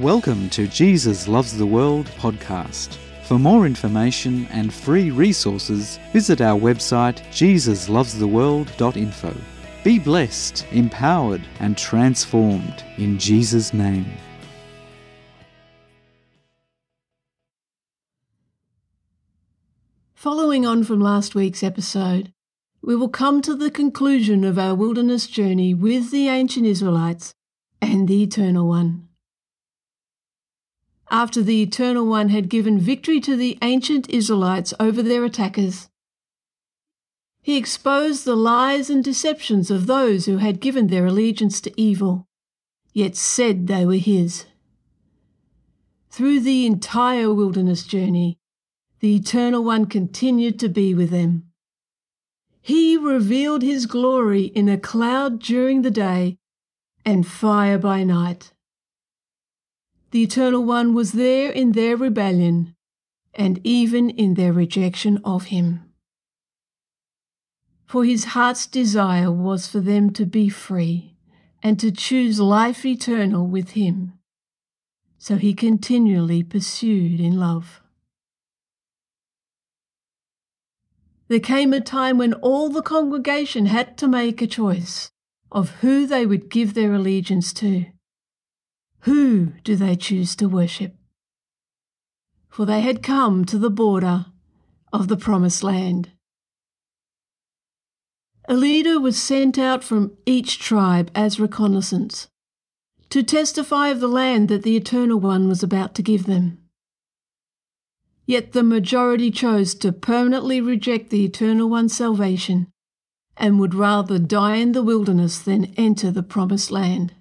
Welcome to Jesus Loves the World podcast. For more information and free resources, visit our website jesuslovestheworld.info. Be blessed, empowered, and transformed in Jesus' name. Following on from last week's episode, we will come to the conclusion of our wilderness journey with the ancient Israelites and the Eternal One. After the Eternal One had given victory to the ancient Israelites over their attackers, he exposed the lies and deceptions of those who had given their allegiance to evil, yet said they were his. Through the entire wilderness journey, the Eternal One continued to be with them. He revealed his glory in a cloud during the day and fire by night. The Eternal One was there in their rebellion and even in their rejection of him. For his heart's desire was for them to be free and to choose life eternal with him. So he continually pursued in love. There came a time when all the congregation had to make a choice of who they would give their allegiance to. Who do they choose to worship? For they had come to the border of the Promised Land. A leader was sent out from each tribe as reconnaissance to testify of the land that the Eternal One was about to give them. Yet the majority chose to permanently reject the Eternal One's salvation and would rather die in the wilderness than enter the promised land.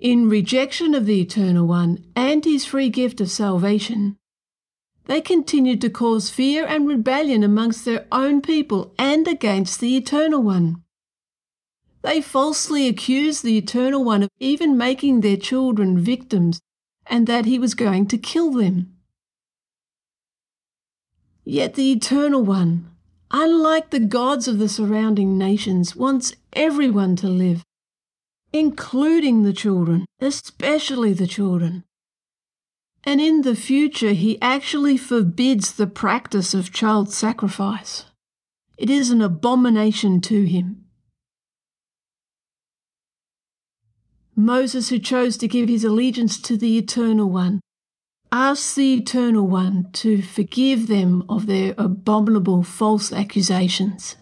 In rejection of the Eternal One and his free gift of salvation, they continued to cause fear and rebellion amongst their own people and against the Eternal One. They falsely accused the Eternal One of even making their children victims and that he was going to kill them. Yet the Eternal One, unlike the gods of the surrounding nations, wants everyone to live, including the children, especially the children. And in the future, he actually forbids the practice of child sacrifice. It is an abomination to him. Moses, who chose to give his allegiance to the Eternal One, ask the Eternal One to forgive them of their abominable false accusations.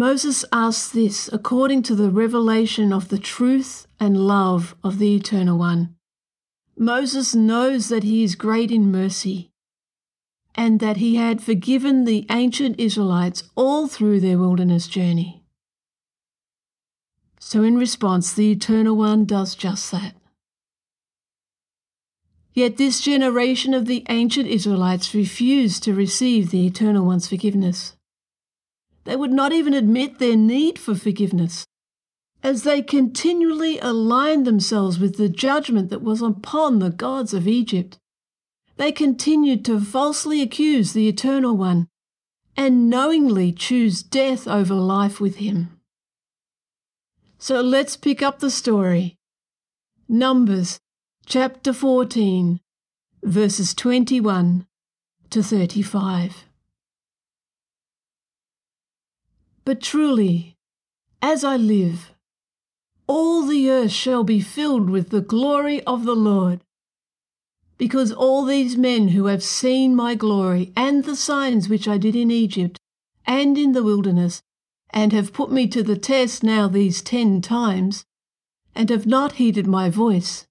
Moses asks this according to the revelation of the truth and love of the Eternal One. Moses knows that he is great in mercy and that he had forgiven the ancient Israelites all through their wilderness journey. So, in response, the Eternal One does just that. Yet this generation of the ancient Israelites refused to receive the Eternal One's forgiveness. They would not even admit their need for forgiveness, as they continually aligned themselves with the judgment that was upon the gods of Egypt. They continued to falsely accuse the Eternal One and knowingly choose death over life with him. So let's pick up the story. Numbers chapter 14, verses 21 to 35. But truly, as I live, all the earth shall be filled with the glory of the Lord. Because all these men who have seen my glory and the signs which I did in Egypt and in the wilderness, and have put me to the test now these ten times, and have not heeded my voice,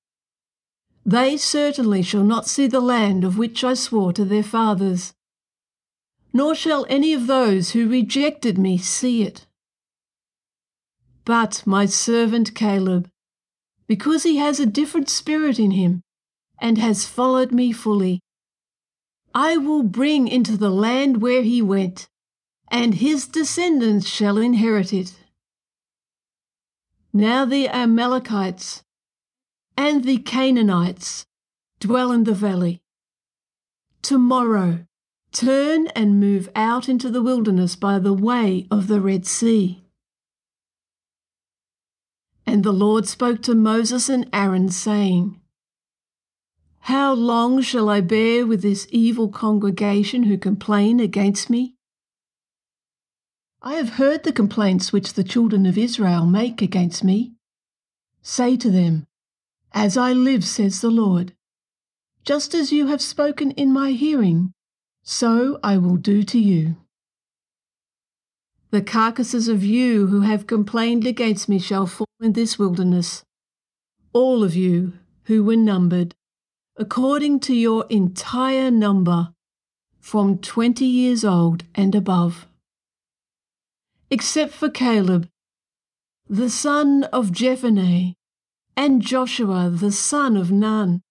they certainly shall not see the land of which I swore to their fathers, nor shall any of those who rejected me see it. But my servant Caleb, because he has a different spirit in him, and has followed me fully, I will bring into the land where he went, and his descendants shall inherit it. Now the Amalekites and the Canaanites dwell in the valley. Tomorrow, turn and move out into the wilderness by the way of the Red Sea. And the Lord spoke to Moses and Aaron, saying, How long shall I bear with this evil congregation who complain against me? I have heard the complaints which the children of Israel make against me. Say to them, As I live, says the Lord, just as you have spoken in my hearing, so I will do to you. The carcasses of you who have complained against me shall fall in this wilderness, all of you who were numbered, according to your entire number, from twenty years old and above. Except for Caleb, the son of Jephunneh, and Joshua, the son of Nun.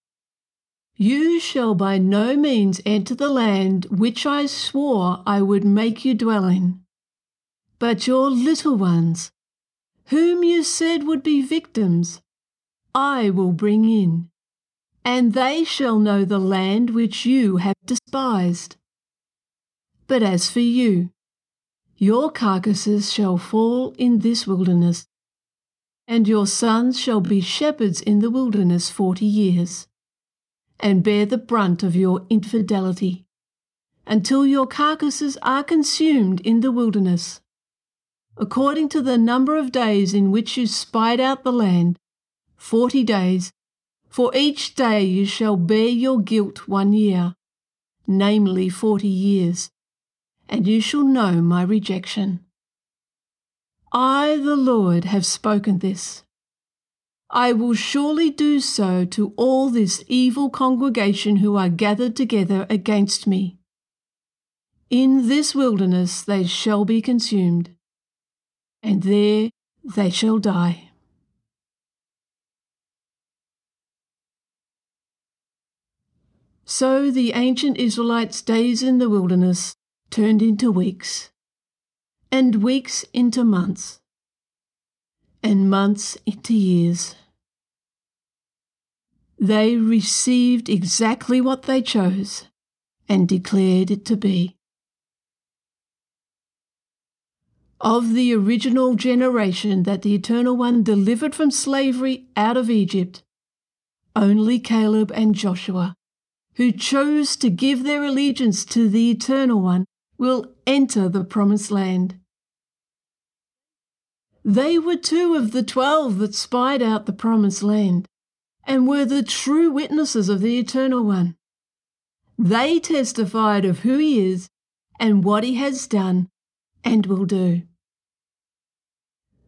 You shall by no means enter the land which I swore I would make you dwell in but your little ones, whom you said would be victims, I will bring in, and they shall know the land which you have despised. But as for you, your carcasses shall fall in this wilderness, and your sons shall be shepherds in the wilderness forty years, and bear the brunt of your infidelity, until your carcasses are consumed in the wilderness according to the number of days in which you spied out the land, forty days. For each day you shall bear your guilt one year, namely forty years, and you shall know my rejection. I, the Lord, have spoken this. I will surely do so to all this evil congregation who are gathered together against me. In this wilderness they shall be consumed and there they shall die. So the ancient Israelites' days in the wilderness turned into weeks, and weeks into months, and months into years. They received exactly what they chose and declared it to be. of the original generation that the Eternal One delivered from slavery out of Egypt, only Caleb and Joshua, who chose to give their allegiance to the Eternal One, will enter the Promised Land. They were two of the twelve that spied out the Promised Land and were the true witnesses of the Eternal One. They testified of who He is and what He has done and will do.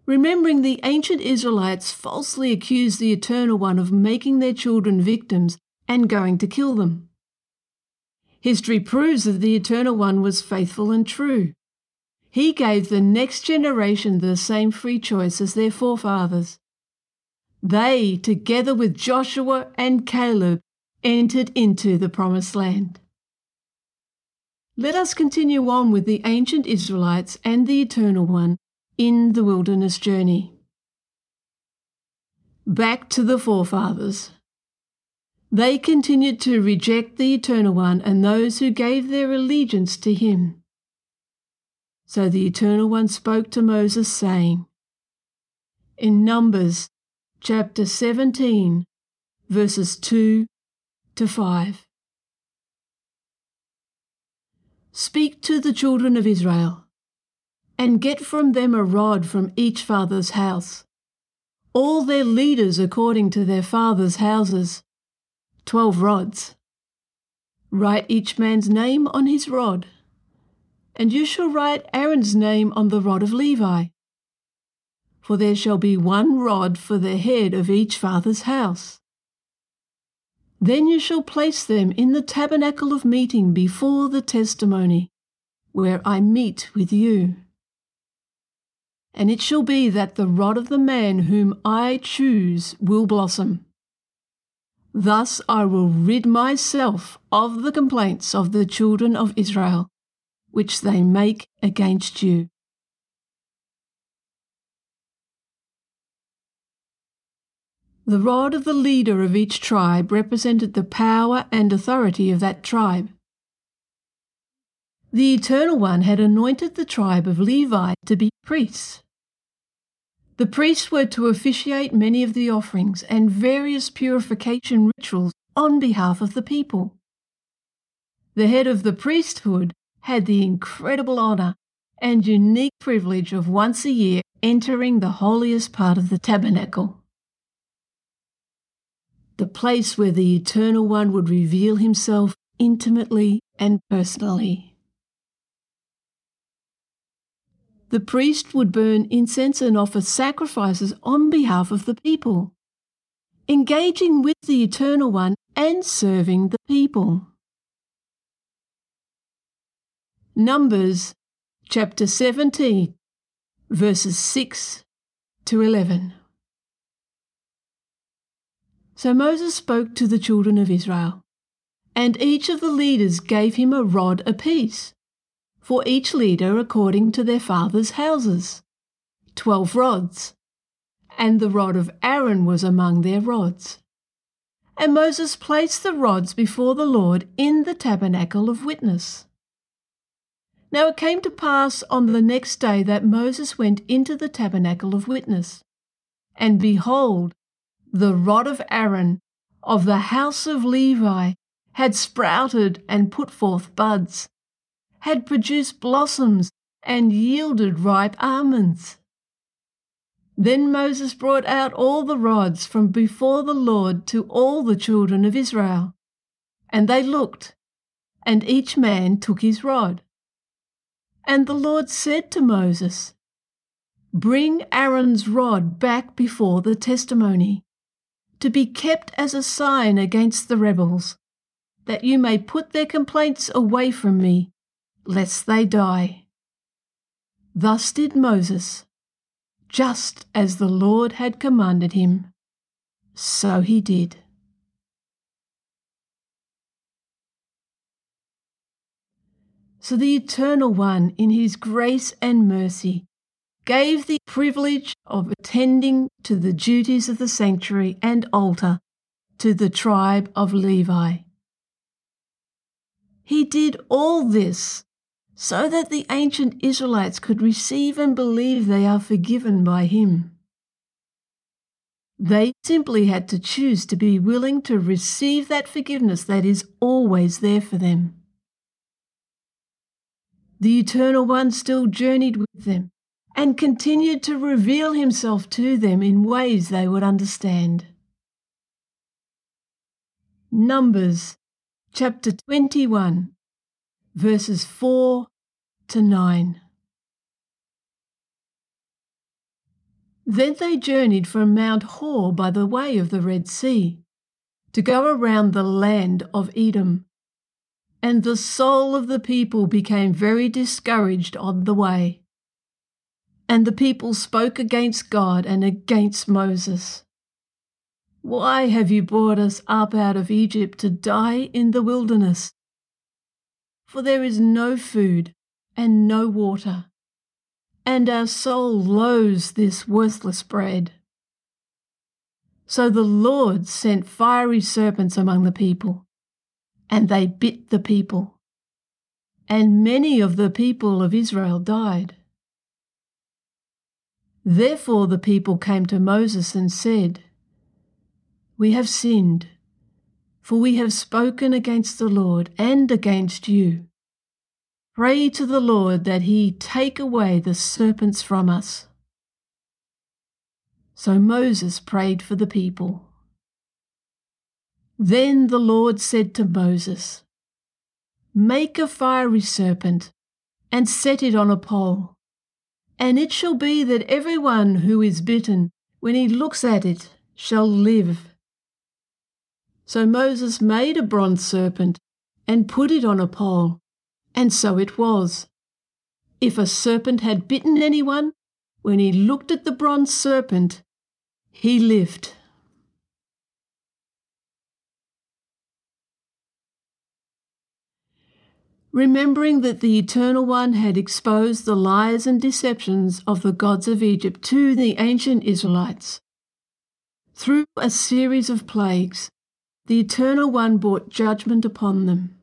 Remembering the ancient Israelites falsely accused the Eternal One of making their children victims and going to kill them. History proves that the Eternal One was faithful and true. He gave the next generation the same free choice as their forefathers. They, together with Joshua and Caleb, entered into the Promised Land. Let us continue on with the ancient Israelites and the Eternal One in the wilderness journey. Back to the forefathers. They continued to reject the Eternal One and those who gave their allegiance to him. So the Eternal One spoke to Moses, saying, In Numbers chapter 17, verses 2 to 5. Speak to the children of Israel, and get from them a rod from each father's house, all their leaders according to their father's houses, twelve rods. Write each man's name on his rod, and you shall write Aaron's name on the rod of Levi. For there shall be one rod for the head of each father's house. Then you shall place them in the tabernacle of meeting before the testimony, where I meet with you. And it shall be that the rod of the man whom I choose will blossom. Thus I will rid myself of the complaints of the children of Israel, which they make against you. The rod of the leader of each tribe represented the power and authority of that tribe. The Eternal One had anointed the tribe of Levi to be priests. The priests were to officiate many of the offerings and various purification rituals on behalf of the people. The head of the priesthood had the incredible honour and unique privilege of once a year entering the holiest part of the tabernacle. The place where the Eternal One would reveal himself intimately and personally. The priest would burn incense and offer sacrifices on behalf of the people, engaging with the Eternal One and serving the people. Numbers chapter 17, verses 6 to 11. So Moses spoke to the children of Israel, and each of the leaders gave him a rod apiece, for each leader according to their father's houses, twelve rods, and the rod of Aaron was among their rods. And Moses placed the rods before the Lord in the tabernacle of witness. Now it came to pass on the next day that Moses went into the tabernacle of witness. And behold, the rod of Aaron of the house of Levi had sprouted and put forth buds, had produced blossoms and yielded ripe almonds. Then Moses brought out all the rods from before the Lord to all the children of Israel. And they looked, and each man took his rod. And the Lord said to Moses, Bring Aaron's rod back before the testimony, to be kept as a sign against the rebels, that you may put their complaints away from me, lest they die. Thus did Moses, just as the Lord had commanded him, so he did. So the Eternal One, in His grace and mercy, gave the privilege of attending to the duties of the sanctuary and altar to the tribe of Levi. He did all this so that the ancient Israelites could receive and believe they are forgiven by Him. They simply had to choose to be willing to receive that forgiveness that is always there for them. The Eternal One still journeyed with them and continued to reveal himself to them in ways they would understand. Numbers chapter 21, verses 4 to 9. Then they journeyed from Mount Hor by the way of the Red Sea to go around the land of Edom and the soul of the people became very discouraged on the way. And the people spoke against God and against Moses. Why have you brought us up out of Egypt to die in the wilderness? For there is no food and no water, and our soul loathes this worthless bread. So the Lord sent fiery serpents among the people and they bit the people. And many of the people of Israel died. Therefore the people came to Moses and said, We have sinned, for we have spoken against the Lord and against you. Pray to the Lord that he take away the serpents from us. So Moses prayed for the people. Then the Lord said to Moses, Make a fiery serpent and set it on a pole. And it shall be that every one who is bitten, when he looks at it, shall live. So Moses made a bronze serpent and put it on a pole, and so it was. If a serpent had bitten anyone, when he looked at the bronze serpent, he lived. Remembering that the Eternal One had exposed the lies and deceptions of the gods of Egypt to the ancient Israelites. Through a series of plagues, the Eternal One brought judgment upon them.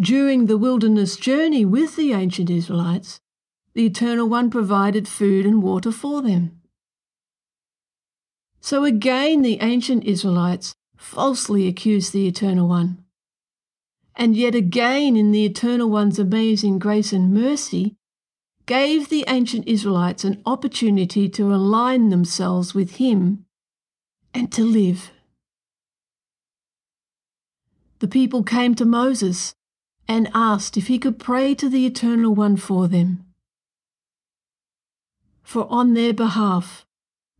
During the wilderness journey with the ancient Israelites, the Eternal One provided food and water for them. So again, the ancient Israelites falsely accused the Eternal One. And yet again, in the Eternal One's amazing grace and mercy, gave the ancient Israelites an opportunity to align themselves with Him and to live. The people came to Moses and asked if he could pray to the Eternal One for them. For on their behalf,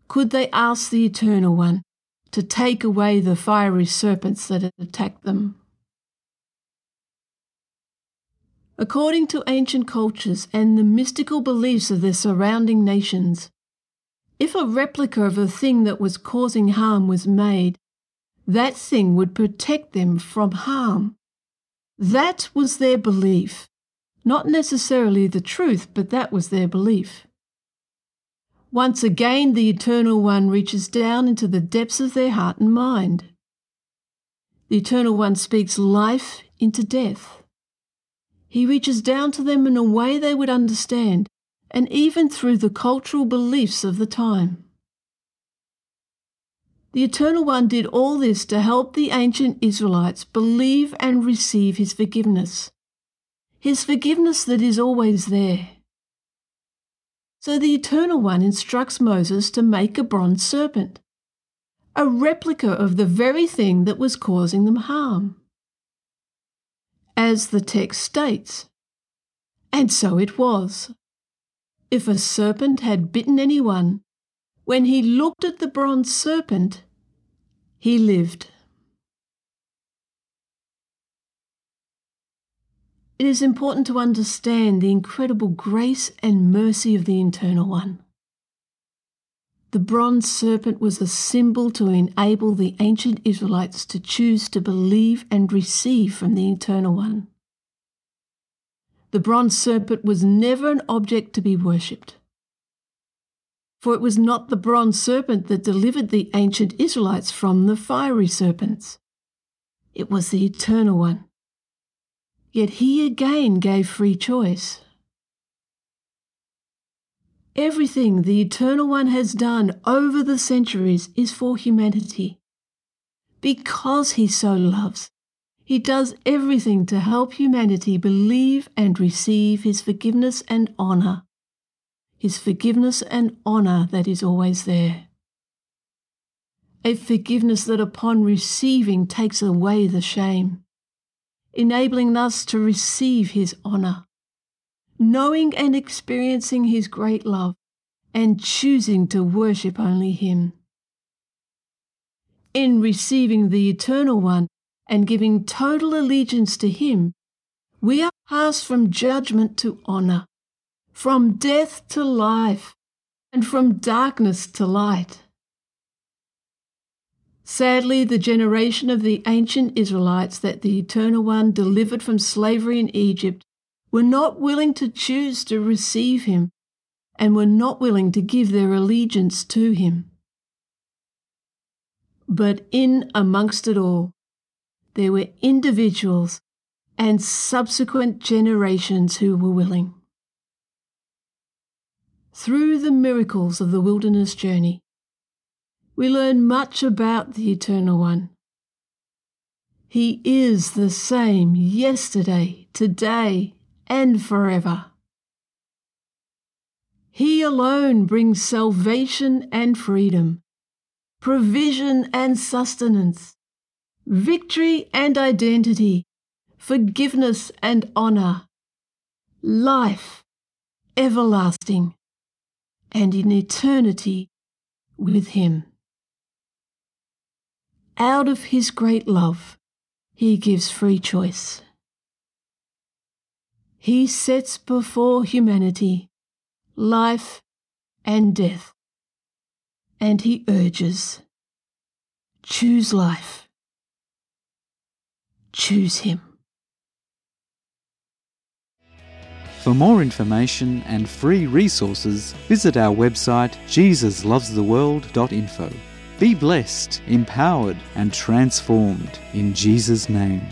could they ask the Eternal One to take away the fiery serpents that had attacked them? According to ancient cultures and the mystical beliefs of their surrounding nations, if a replica of a thing that was causing harm was made, that thing would protect them from harm. That was their belief. Not necessarily the truth, but that was their belief. Once again, the Eternal One reaches down into the depths of their heart and mind. The Eternal One speaks life into death. He reaches down to them in a way they would understand, and even through the cultural beliefs of the time. The Eternal One did all this to help the ancient Israelites believe and receive His forgiveness. His forgiveness that is always there. So the Eternal One instructs Moses to make a bronze serpent, a replica of the very thing that was causing them harm. As the text states, and so it was. If a serpent had bitten anyone, when he looked at the bronze serpent, he lived. It is important to understand the incredible grace and mercy of the Eternal One. The bronze serpent was a symbol to enable the ancient Israelites to choose to believe and receive from the Eternal One. The bronze serpent was never an object to be worshipped. For it was not the bronze serpent that delivered the ancient Israelites from the fiery serpents. It was the Eternal One. Yet he again gave free choice. Everything the Eternal One has done over the centuries is for humanity. Because he so loves, he does everything to help humanity believe and receive his forgiveness and honour his forgiveness and honour that is always there. A forgiveness that upon receiving takes away the shame, enabling us to receive his honour, knowing and experiencing his great love, and choosing to worship only him. In receiving the Eternal One and giving total allegiance to him, we are passed from judgment to honour from death to life, and from darkness to light. Sadly, the generation of the ancient Israelites that the Eternal One delivered from slavery in Egypt were not willing to choose to receive him and were not willing to give their allegiance to him. But in amongst it all, there were individuals and subsequent generations who were willing through the miracles of the wilderness journey, we learn much about the Eternal One. He is the same yesterday, today, and forever. He alone brings salvation and freedom, provision and sustenance, victory and identity, forgiveness and honour, life everlasting and in eternity with Him. Out of His great love, He gives free choice. He sets before humanity life and death, and He urges choose life, choose Him. For more information and free resources, visit our website jesuslovestheworld.info. Be blessed, empowered, and transformed in Jesus' name.